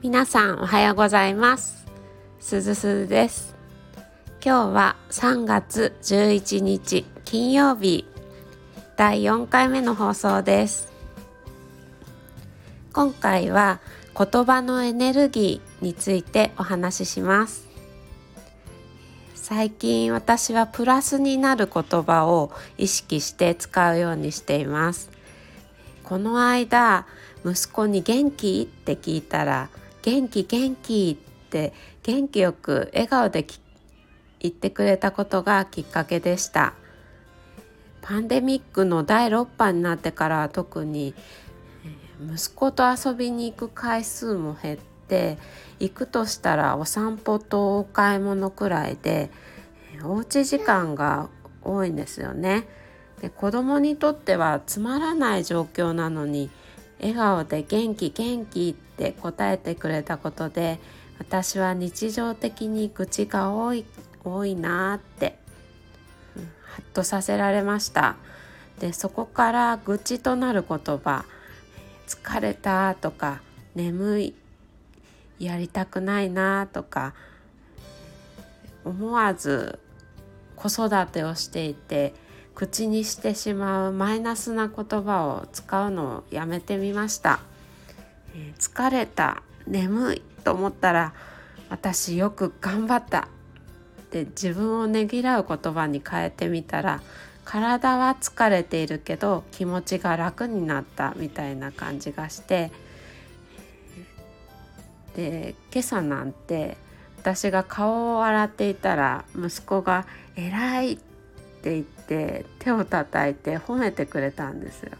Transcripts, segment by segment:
皆さんおはようございます。すずすずです。今日は3月11日金曜日。第4回目の放送です。今回は言葉のエネルギーについてお話しします。最近私はプラスになる言葉を意識して使うようにしています。この間息子に元気？って聞いたら元気元気って元気よく笑顔で言ってくれたことがきっかけでしたパンデミックの第6波になってから特に息子と遊びに行く回数も減って行くとしたらお散歩とお買い物くらいでおうち時間が多いんですよね。で子供にとってはつまらない状況なのに笑顔で元気元気って答えてくれたことで私は日常的に愚痴が多い多いなって、ハッとさせられました。でそこから愚痴となる言葉「疲れた」とか「眠い」「やりたくないな」とか思わず子育てをしていて口にしてしまうマイナスな言葉を使うのをやめてみました、えー、疲れた眠いと思ったら私よく頑張った。って自分をねぎらう言葉に変えてみたら体は疲れているけど気持ちが楽になったみたいな感じがしてで今朝なんて私が顔を洗っていたら息子が「偉い」って言って手を叩いて褒めてくれたんですよ。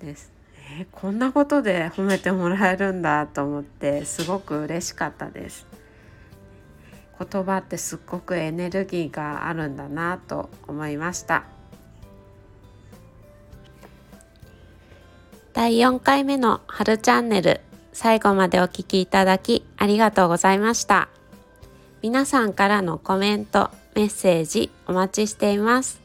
ですえー、こんなことで褒めてもらえるんだと思ってすごく嬉しかったです。言葉ってすっごくエネルギーがあるんだなと思いました。第4回目の春チャンネル最後までお聴きいただきありがとうございました。皆さんからのコメント、メッセージお待ちしています。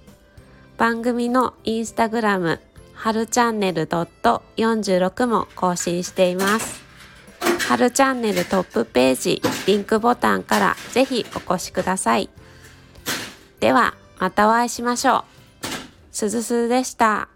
番組のインスタグラム、はるチャンネル .46 も更新しています。はるチャンネルトップページ、リンクボタンからぜひお越しください。では、またお会いしましょう。すずすずでした。